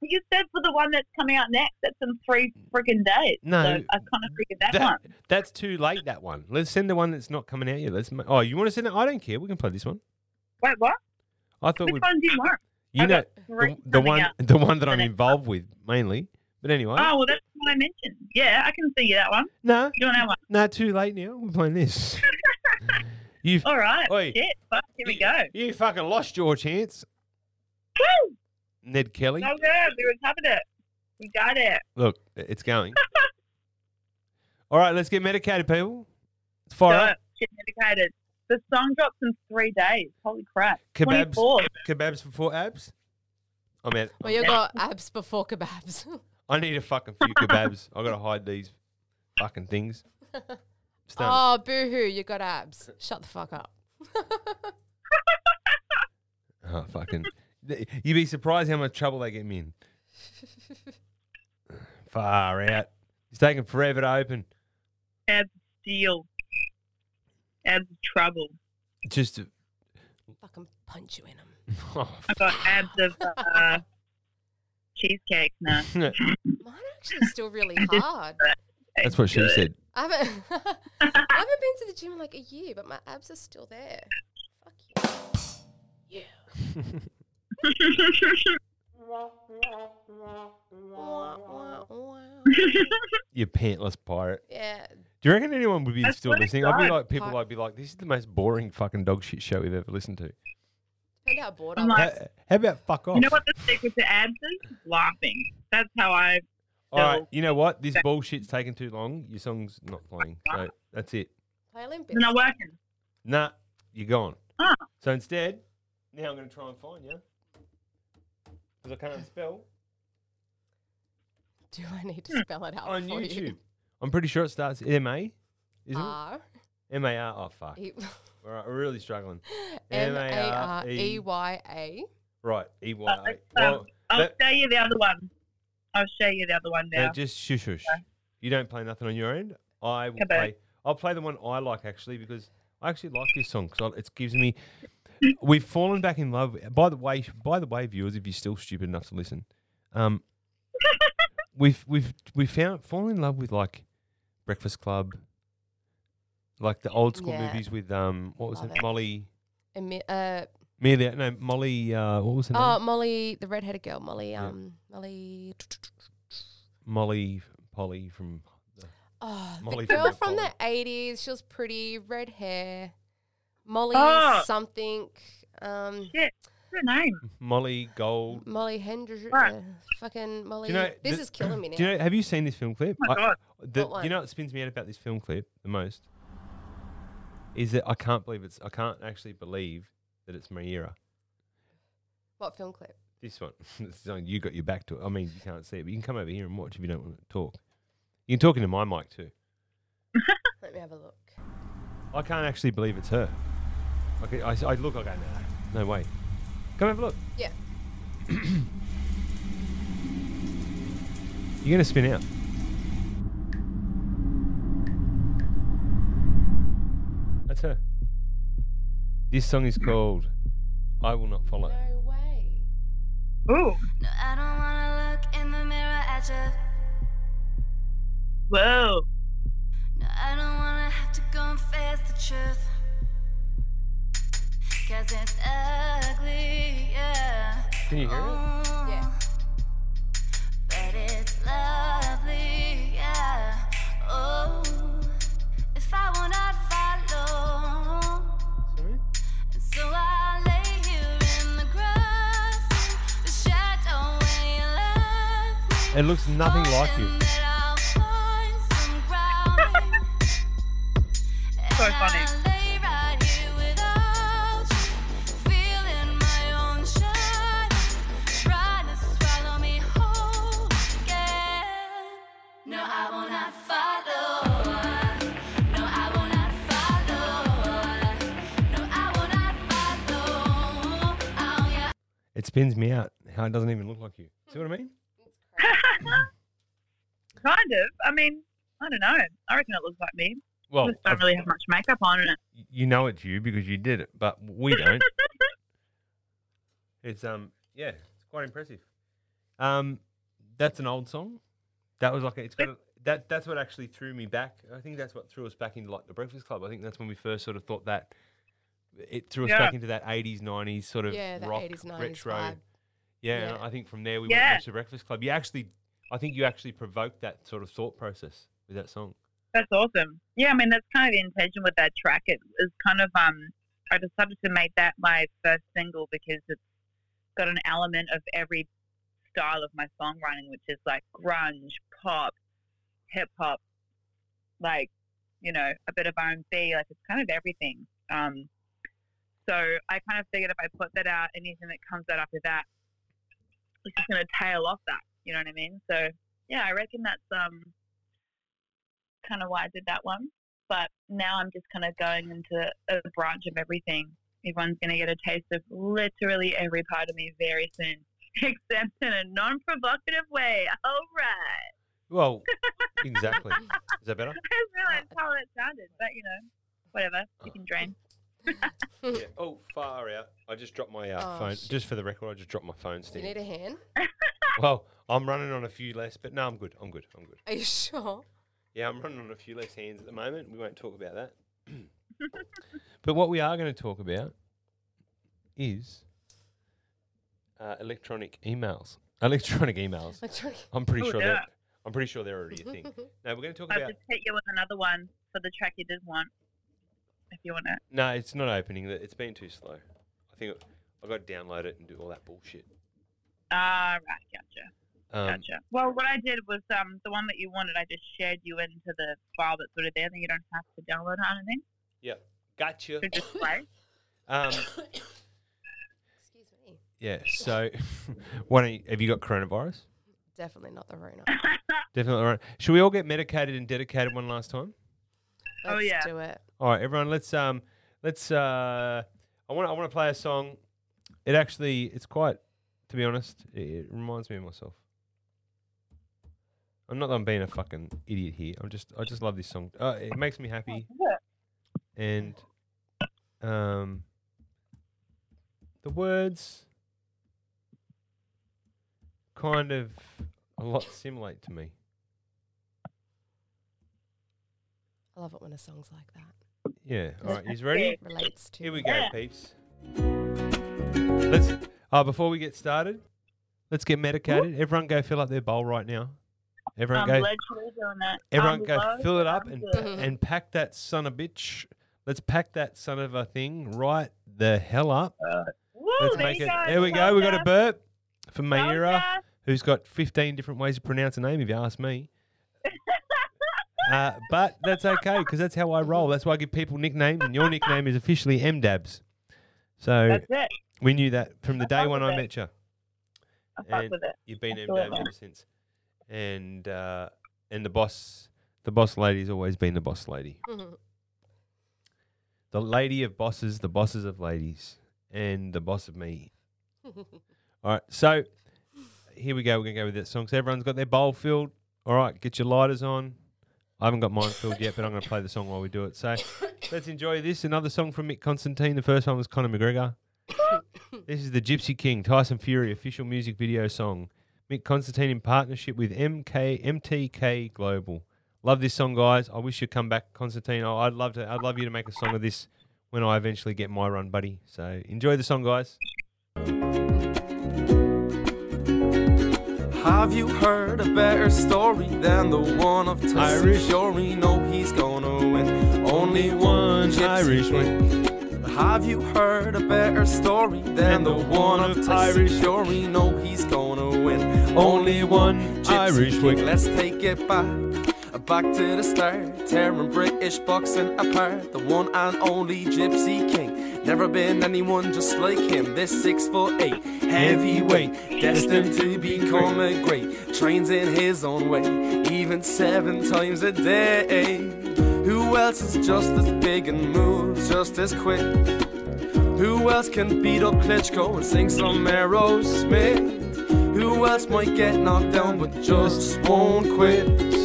You said for the one that's coming out next. That's in three freaking days. No. so I kind of figured that, That, one. that's too late. That one. Let's send the one that's not coming out yet. Let's. ma- Oh, you want to send it? I don't care. We can play this one. Wait, what? I thought Which we'd. one do you want? You I know the, the one, out. the one that the I'm involved with mainly. But anyway, Oh, well, that's what I mentioned. Yeah, I can see you that one. no, You want that one? no, too late now. We're playing this. You've All right. Oi. Shit. Fuck, here we go. you fucking lost your chance, Woo! Ned Kelly. So good. We recovered it. We got it. Look, it's going. All right, let's get medicated, people. It's fire Do up. it. Get medicated. The song drops in three days. Holy crap. Kebabs, 24. kebabs before abs. Oh, I'm out. Well, you got abs before kebabs. I need a fucking few kebabs. I gotta hide these fucking things. Stunning. oh, boo hoo, you got abs. Shut the fuck up. Oh, fucking. You'd be surprised how much trouble they get me in. Far out. It's taking forever to open. Abs steel. Abs trouble. Just. to- Fucking punch you in them. Oh, I got abs of uh, cheesecake now. Mine are actually still really hard. That's what she said. I haven't, I haven't been to the gym in like a year, but my abs are still there. Fuck you. Yeah. You pantless pirate. yeah. Do you reckon anyone would be That's still listening? I'd be like, people Pi- might be like, this is the most boring fucking dog shit show we've ever listened to. Depend how bored I'm like- How, how about fuck off? You know what the secret to abs is? Laughing. That's how I. All right, you know what? This bullshit's taking too long. Your song's not playing. So that's it. Play Olympics. It's not working. Nah, you're gone. Ah. So instead, now I'm going to try and find you. Because I can't spell. Do I need to spell it out On for YouTube. you? I'm pretty sure it starts M-A. Isn't it? M-A-R. Oh, fuck. E All right, we're really struggling. M A R E Y A. Right, E-Y-A. Um, Well, I'll that- show you the other one. I'll show you the other one now now. just shush shush. You don't play nothing on your end. I will Kabam. play. I'll play the one I like actually because I actually like this song because it gives me. We've fallen back in love. By the way, by the way, viewers, if you're still stupid enough to listen, um, we've we've we found fallen in love with like Breakfast Club, like the old school Yeah. movies with um, what was Love it, it. Molly, Emi- uh, Amelia, no, Molly, uh, what was her oh, name? Molly, the redheaded girl, Molly. Yeah. Um, Molly. Molly Polly from. Oh, Molly the from girl Red from the eighties. She was pretty, red hair. Molly Oh. something. Um, Shit. What's her name? Molly Gold. Molly Hendry. Right. Uh, fucking Molly. You know, this the- is killing me now. Do you know? Have you seen this film clip? Oh my I- God. the- What do you know what spins me out about this film clip the most? Is it? I can't believe it's. I can't actually believe that it's Maira. what film clip? This one. This is on- you got your back to it. I mean, you can't see it, but you can come over here and watch if you don't want to talk. You can talk into my mic too. Let me have a look. I can't actually believe it's her. Okay, I, I look. I go, no, no way. Come have a look. Yeah. You're gonna spin out. That's. This song is called "I Will Not Follow." No way. Ooh. No, I don't wanna look in the mirror at you. Whoa. No, I don't wanna have to go and face the truth. Cause it's ugly, yeah. Can you hear it? No, looks nothing like you. Oh, yeah. It spins me out. How it doesn't even look like you. See what I mean? Kind of. I mean, I don't know. I reckon it looks like me. Well, Just don't I've- really have much makeup on in it. you know it's you because you did it, but we don't. it's um yeah, it's quite impressive. Um, that's an old song. That was like a, it's got a, that that's what actually threw me back. I think that's what threw us back into like the Breakfast Club. I think that's when we first sort of thought that it threw us Yeah. back into that eighties nineties sort of Yeah, rock 80s, 90s retro. vibe. Yeah, and Yeah. I think from there we went Yeah. and watched the Breakfast Club. You actually, I think you actually provoked that sort of thought process with that song. That's awesome. Yeah, I mean that's kind of the intention with that track. It was kind of um, I decided to make that my first single because it's got an element of every style of my songwriting, which is like grunge, pop, hip hop, like you know a bit of R and B. Like it's kind of everything. Um, so I kind of figured if I put that out, anything that comes out after that, it's just going to tail off that. You know what I mean? So yeah, I reckon that's um kind of why I did that one. But now I'm just kind of going into a branch of everything. Everyone's going to get a taste of literally every part of me very soon, except in a non-provocative way. All right. Well, exactly. Is that better? I just realized how that sounded, but you know, whatever. You can drain. Yeah. Oh, far out. I just dropped my uh, Oh, phone. shit. Just for the record, I just dropped my phone Do you stand. need a hand? well, I'm running on a few less, but no, I'm good. I'm good. I'm good. Are you sure? Yeah, I'm running on a few less hands at the moment. We won't talk about that. but what we are going to talk about is uh, electronic emails. Electronic emails. Electronic- I'm pretty Oh, sure yeah. that I'm pretty sure they're already a thing. no, we're going to talk I'll about. just hit you with another one for the track you did want, if you want it. No, it's not opening. It's been too slow. I think I've got to download it and do all that bullshit. Ah, right, gotcha. Um, Gotcha. Well, what I did was um, the one that you wanted, I just shared you into the file that's sort of there, then you don't have to download or anything. Yeah, gotcha. So just play. Um, Excuse me. yeah. So, why don't you, have you got coronavirus? Definitely not the Rona. Definitely right. Should we all get medicated and dedicated one last time? Oh, Let's yeah. do it. All right, everyone. Let's um, let's uh, I want I want to play a song. It actually, it's quite, to be honest, it, it reminds me of myself. I'm not that I'm being a fucking idiot here. I'm just, I just love this song. Uh, it makes me happy, and um, the words kind of a lot simulate to me. I love it when a song's like that. Yeah. All right. He's ready? Relates to. Here we go, peeps. Let's. Oh, before we get started, let's get medicated. Everyone, go fill up their bowl right now. Everyone I'm go. literally doing that. Everyone I'm go low, fill it up I'm and good. and pack that son of a bitch. Let's pack that son of a thing right the hell up. Uh, woo, Let's there make you it. go. There we go. We got a burp from Well who's got 15 different ways to pronounce a name. If you ask me. Uh, but that's okay because that's how I roll. That's why I give people nicknames, and your nickname is officially M Dabs. So That's it. we knew that from the I day one I it. met you. I And with it. you've been M. Dabs ever since. And uh, and the boss, the boss lady's always been the boss lady. The lady of bosses, the bosses of ladies, and the boss of me. All right, so here we go. We're gonna go with that song. So everyone's got their bowl filled. All right, get your lighters on. I haven't got mine filled yet, but I'm gonna play the song while we do it. So let's enjoy this. Another song from Mick Constantine. The first one was Conor McGregor. this is the Gypsy King Tyson Fury official music video song. Mick Constantine in partnership with MK MTK Global. Love this song, guys. I wish you'd come back, Constantine. I- I'd love to. I'd love you to make a song of this when I eventually get my run, buddy. So enjoy the song, guys. Have you heard a better story than the one of Tyson Irish. Fury? No, he's gonna win. Only one gypsy Irish king. Have you heard a better story than the one of Irish. Fury? No, he's gonna win. Only one Irish wig. Let's take it back. Back to the start, tearing British boxing apart. The one and only Gypsy King. Never been anyone just like him. This six foot eight heavyweight, destined to become a great. Trains in his own way, even seven times a day. Who else is just as big and moves just as quick? Who else can beat up Klitschko and sing some Aerosmith? Who else might get knocked down but just won't quit?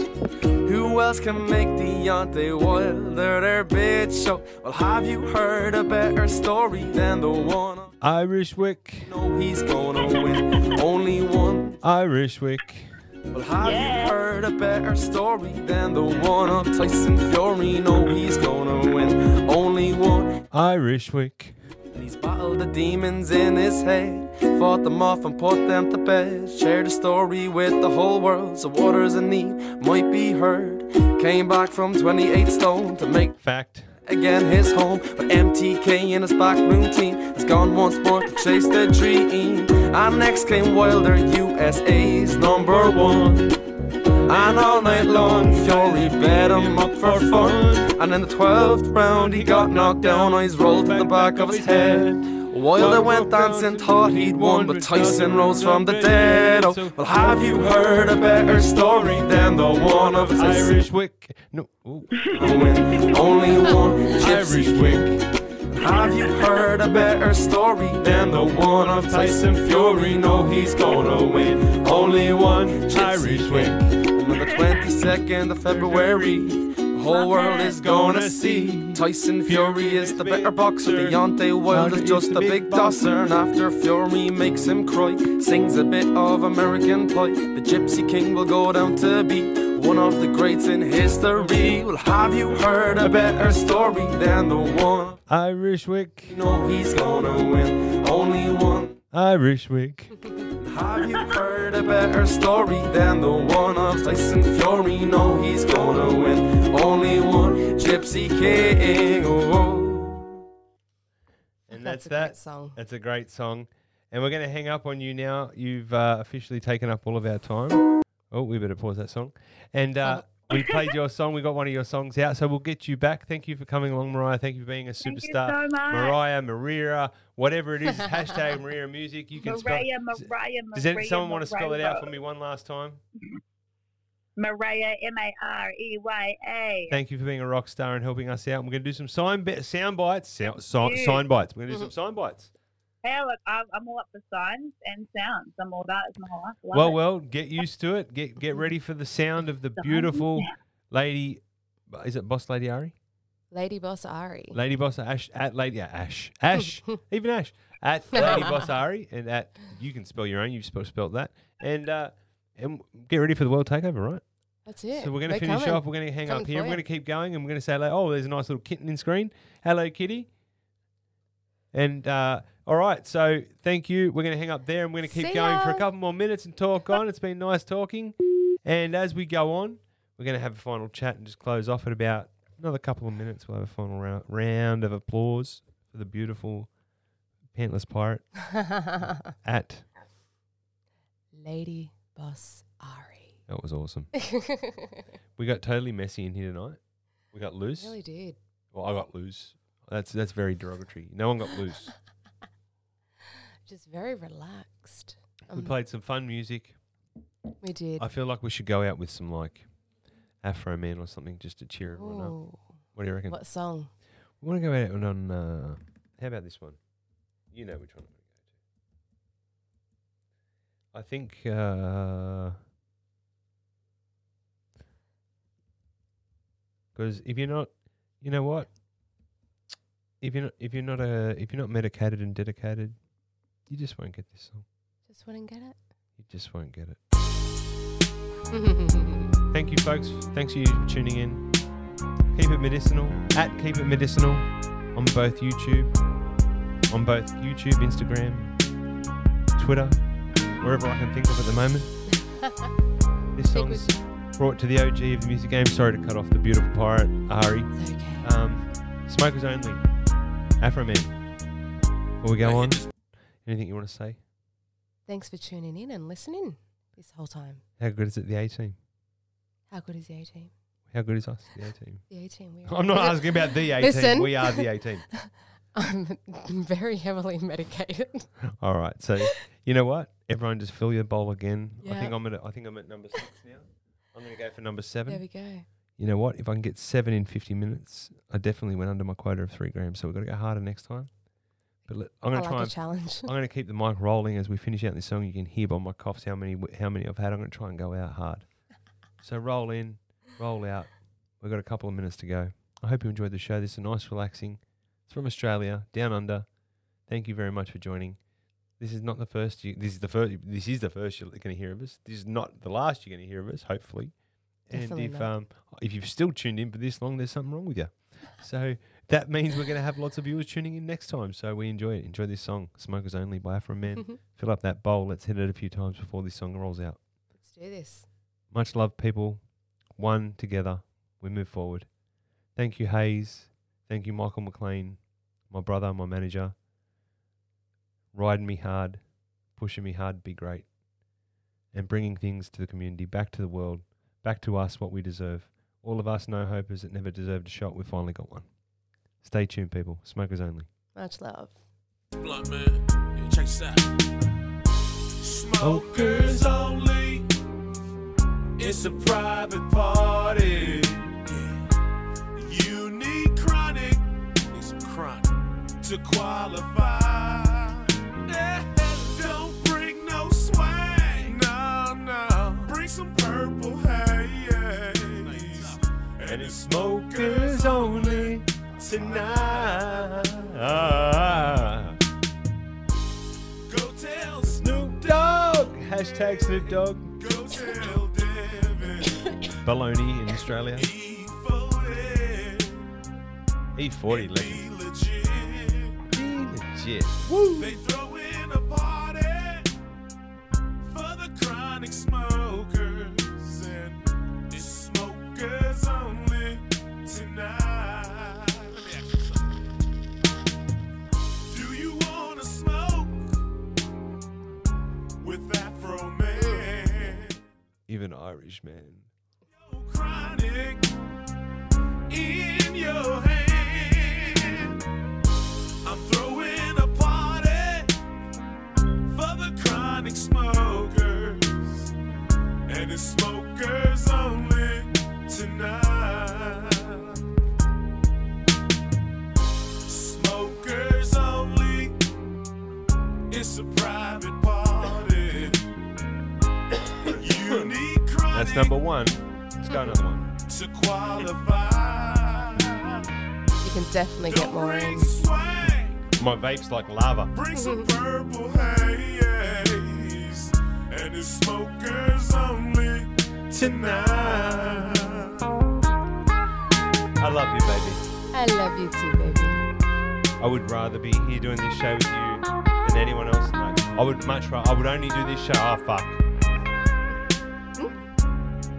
Who else can make the Deontay Wilder their bitch show? Well, have you heard a better story than the one? Irish Wick, No, he's gonna win. Only one. Irish Wick. Well, have you heard a better story than the one of Tyson Fury? No, he's gonna win. Only one. Irish Wick. And he's battled the demons in his head, fought them off and put them to bed. Shared a story with the whole world, so waters in need might be heard. Came back from 28 stone to make Fact. again his home. But MTK and his backroom team has gone once more to chase the dream. And next came Wilder, USA's number one. And all night long, Fury bet him up for fun. And in the 12th round, he got knocked down. Eyes rolled to the back of his head. Wilder went dancing, thought he'd won, but Tyson rose from the dead. Oh, well, have you heard a better story than the one of Tyson? Irish Wick. No. Only one Irish Wick. Have you heard a better story than the one of Tyson Fury? No, he's gonna win. Only one Irish Wick. On the 22nd of February, whole world is gonna see Tyson Fury is the better boxer. Deontay Wilder's just a big tosser. And after Fury makes him cry, sings a bit of American Pie. The Gypsy King will go down to be one of the greats in history. Well, have you heard a better story than the one? Irish Wick. No, he's gonna win. Only one. Irish Wick. Have you heard a better story than the one of Tyson Fury? No, he's gonna win. Only one Gypsy King. Oh. And That's that's, a that. great song. That's a great song. And we're going to hang up on you now. You've uh, officially taken up all of our time. Oh, we better pause that song. And uh, we played your song. We got one of your songs out. So we'll get you back. Thank you for coming along, Mariah. Thank you for being a Thank you superstar. so much. Mariah, Maria, whatever it is. hashtag Maria Music. You can spell Mariah, Mariah, Does Maria, someone want to spell it out for me one last time? Mariah, M A R E Y A. Thank you for being a rock star and helping us out. We're going to do some sign bi- sound bites. Sound, si- you. sign bites. We're going to do some sign bites. Hey, look, I'm, I'm all up for signs and sounds. I'm all that. It's my whole life. Love Well, it. well, get used to it. Get get ready for the sound of the beautiful lady. Is it Boss Lady Ari? Lady Boss Ari. Lady Boss Ash at Lady yeah, Ash Ash even Ash at Lady Boss Ari and at you can spell your own. You've spelled, spelled that and uh, and get ready for the world takeover, right? That's it. So we're going to finish coming. off. We're going to hang Coming up here. We're going to keep going, and we're going to say, like, "Oh, there's a nice little kitten in screen. Hello, kitty." And uh, all right, so thank you. We're going to hang up there, and we're going to keep See going for a couple more minutes and talk on. It's been nice talking, and as we go on, we're going to have a final chat and just close off at about another couple of minutes. We'll have a final round, round of applause for the beautiful pantless pirate at. Lady Boss Ari. That was awesome. we got totally messy in here tonight. We got loose. really did. Well, I got loose. That's that's very derogatory. No one got loose. Just very relaxed. we Um, played some fun music. We did. I feel like we should go out with some like Afroman or something just to cheer everyone up. Ooh. What do you reckon? What song? We want to go out and on. Uh, how about this one? You know which one I'm going to go to. I think. Uh, Because if you're not, you know what? If you're not, if you're not a, if you're not medicated and dedicated, you just won't get this song. Just wouldn't get it. You just won't get it. Thank you, folks. Thanks for you for tuning in. Keep it medicinal at Keep It Medicinal on both YouTube, on both YouTube, Instagram, Twitter, wherever I can think of at the moment. This song's brought to the OG of the music game. Sorry to cut off the beautiful pirate Ari. It's okay. Um, smokers only. Afroman. Will we go on, anything you want to say? Thanks for tuning in and listening this whole time. How good is it, the A team? How good is the A team? How good is us, the A team? The A team. I'm not asking about the A team. We are the A team. I'm very heavily medicated. All right. So you know what? Everyone just fill your bowl again. I think I'm at I think I'm at number six now. I'm gonna go for number seven. there we go. you know what? If I can get seven in 50 minutes, I definitely went under my quota of three grams. So we've got to go harder next time. But let, I'm I gonna try. a And, challenge. I'm gonna keep the mic rolling as we finish out this song. You can hear by my coughs how many w- how many I've had. I'm gonna try and go out hard. so roll in, roll out. We've got a couple of minutes to go. I hope you enjoyed the show. This is a nice, relaxing. It's from Australia, down under. Thank you very much for joining. This is not the first. You, this is the first. This is the first you're going to hear of us. This is not the last you're going to hear of us. Hopefully, Definitely and if not. um if you've still tuned in for this long, there's something wrong with you. So that means we're going to have lots of viewers tuning in next time. So we enjoy it. Enjoy this song, "Smokers Only" by Afroman. Mm-hmm. Fill up that bowl. Let's hit it a few times before this song rolls out. Let's do this. Much love, people. One together. We move forward. Thank you, Hayes. Thank you, Michael McLean, my brother, my manager. Riding me hard, pushing me hard to be great, and bringing things to the community, back to the world, back to us what we deserve. All of us no hopers that never deserved a shot, we finally got one. Stay tuned, people. Smokers only. Much love. Blunt man, yeah, check this out. Smokers only. It's a private party. You need chronic, need some chronic to qualify. Yeah, Don't bring no swag, no, no. Bring some purple haze. And it's smokers only tonight. Go tell Snoop Dogg. Hashtag Snoop Dogg. Go tell Devin. Baloney in Australia. E40. E40 legend. Be legit. Be man. Vape's like lava. Bring some purple haze, and it's smokers only tonight. I love you, baby. I love you too, baby. I would rather be here doing this show with you than anyone else. No, I would much rather. I would only do this show. Oh fuck. Hmm?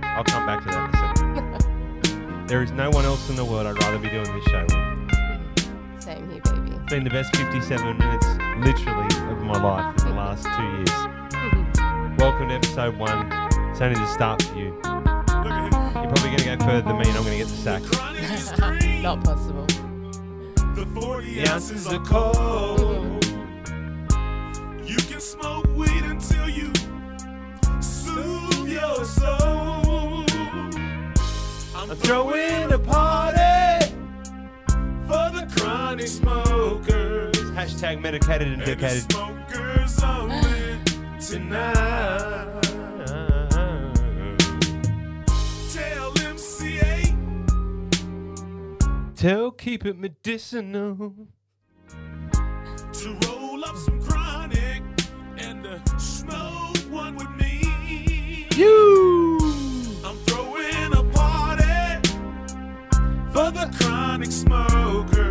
I'll come back to that in a second. there is no one else in the world I'd rather be doing this show with. Been the best 57 minutes, literally, of my life in the last two years. Welcome to episode one. It's only the start for you. You're probably going to go further than me, and I'm going to get the sack. Not possible. The 40 ounces are cold. You can smoke weed until you soothe your soul. I'm throwing a party for the chronic smokers. Hashtag medicated and dedicated. smokers only tonight. Tell MCA Tell, keep it medicinal.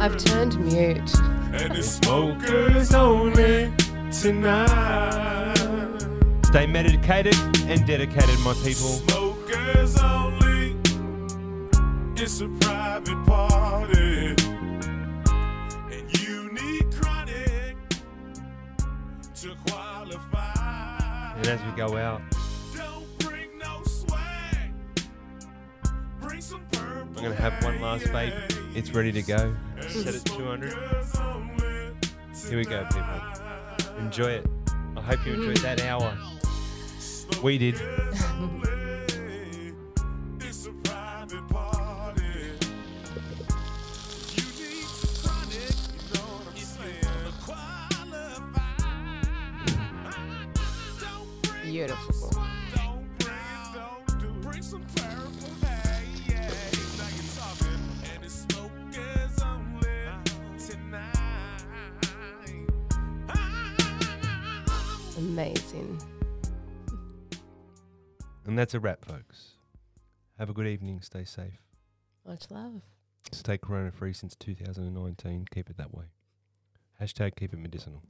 I've turned mute. and it's smokers only tonight. Stay medicated and dedicated, my people. Smokers only. It's a private party. And you need chronic to qualify. And as we go out, I'm going to have one last vape. It's ready to go. Set at 200. Here we go, people. Enjoy it. I hope you enjoyed that hour. We did. It's Amazing. And that's a wrap, folks. Have a good evening. Stay safe. Much love. Stay corona free since 2019. Keep it that way. Hashtag keep it medicinal.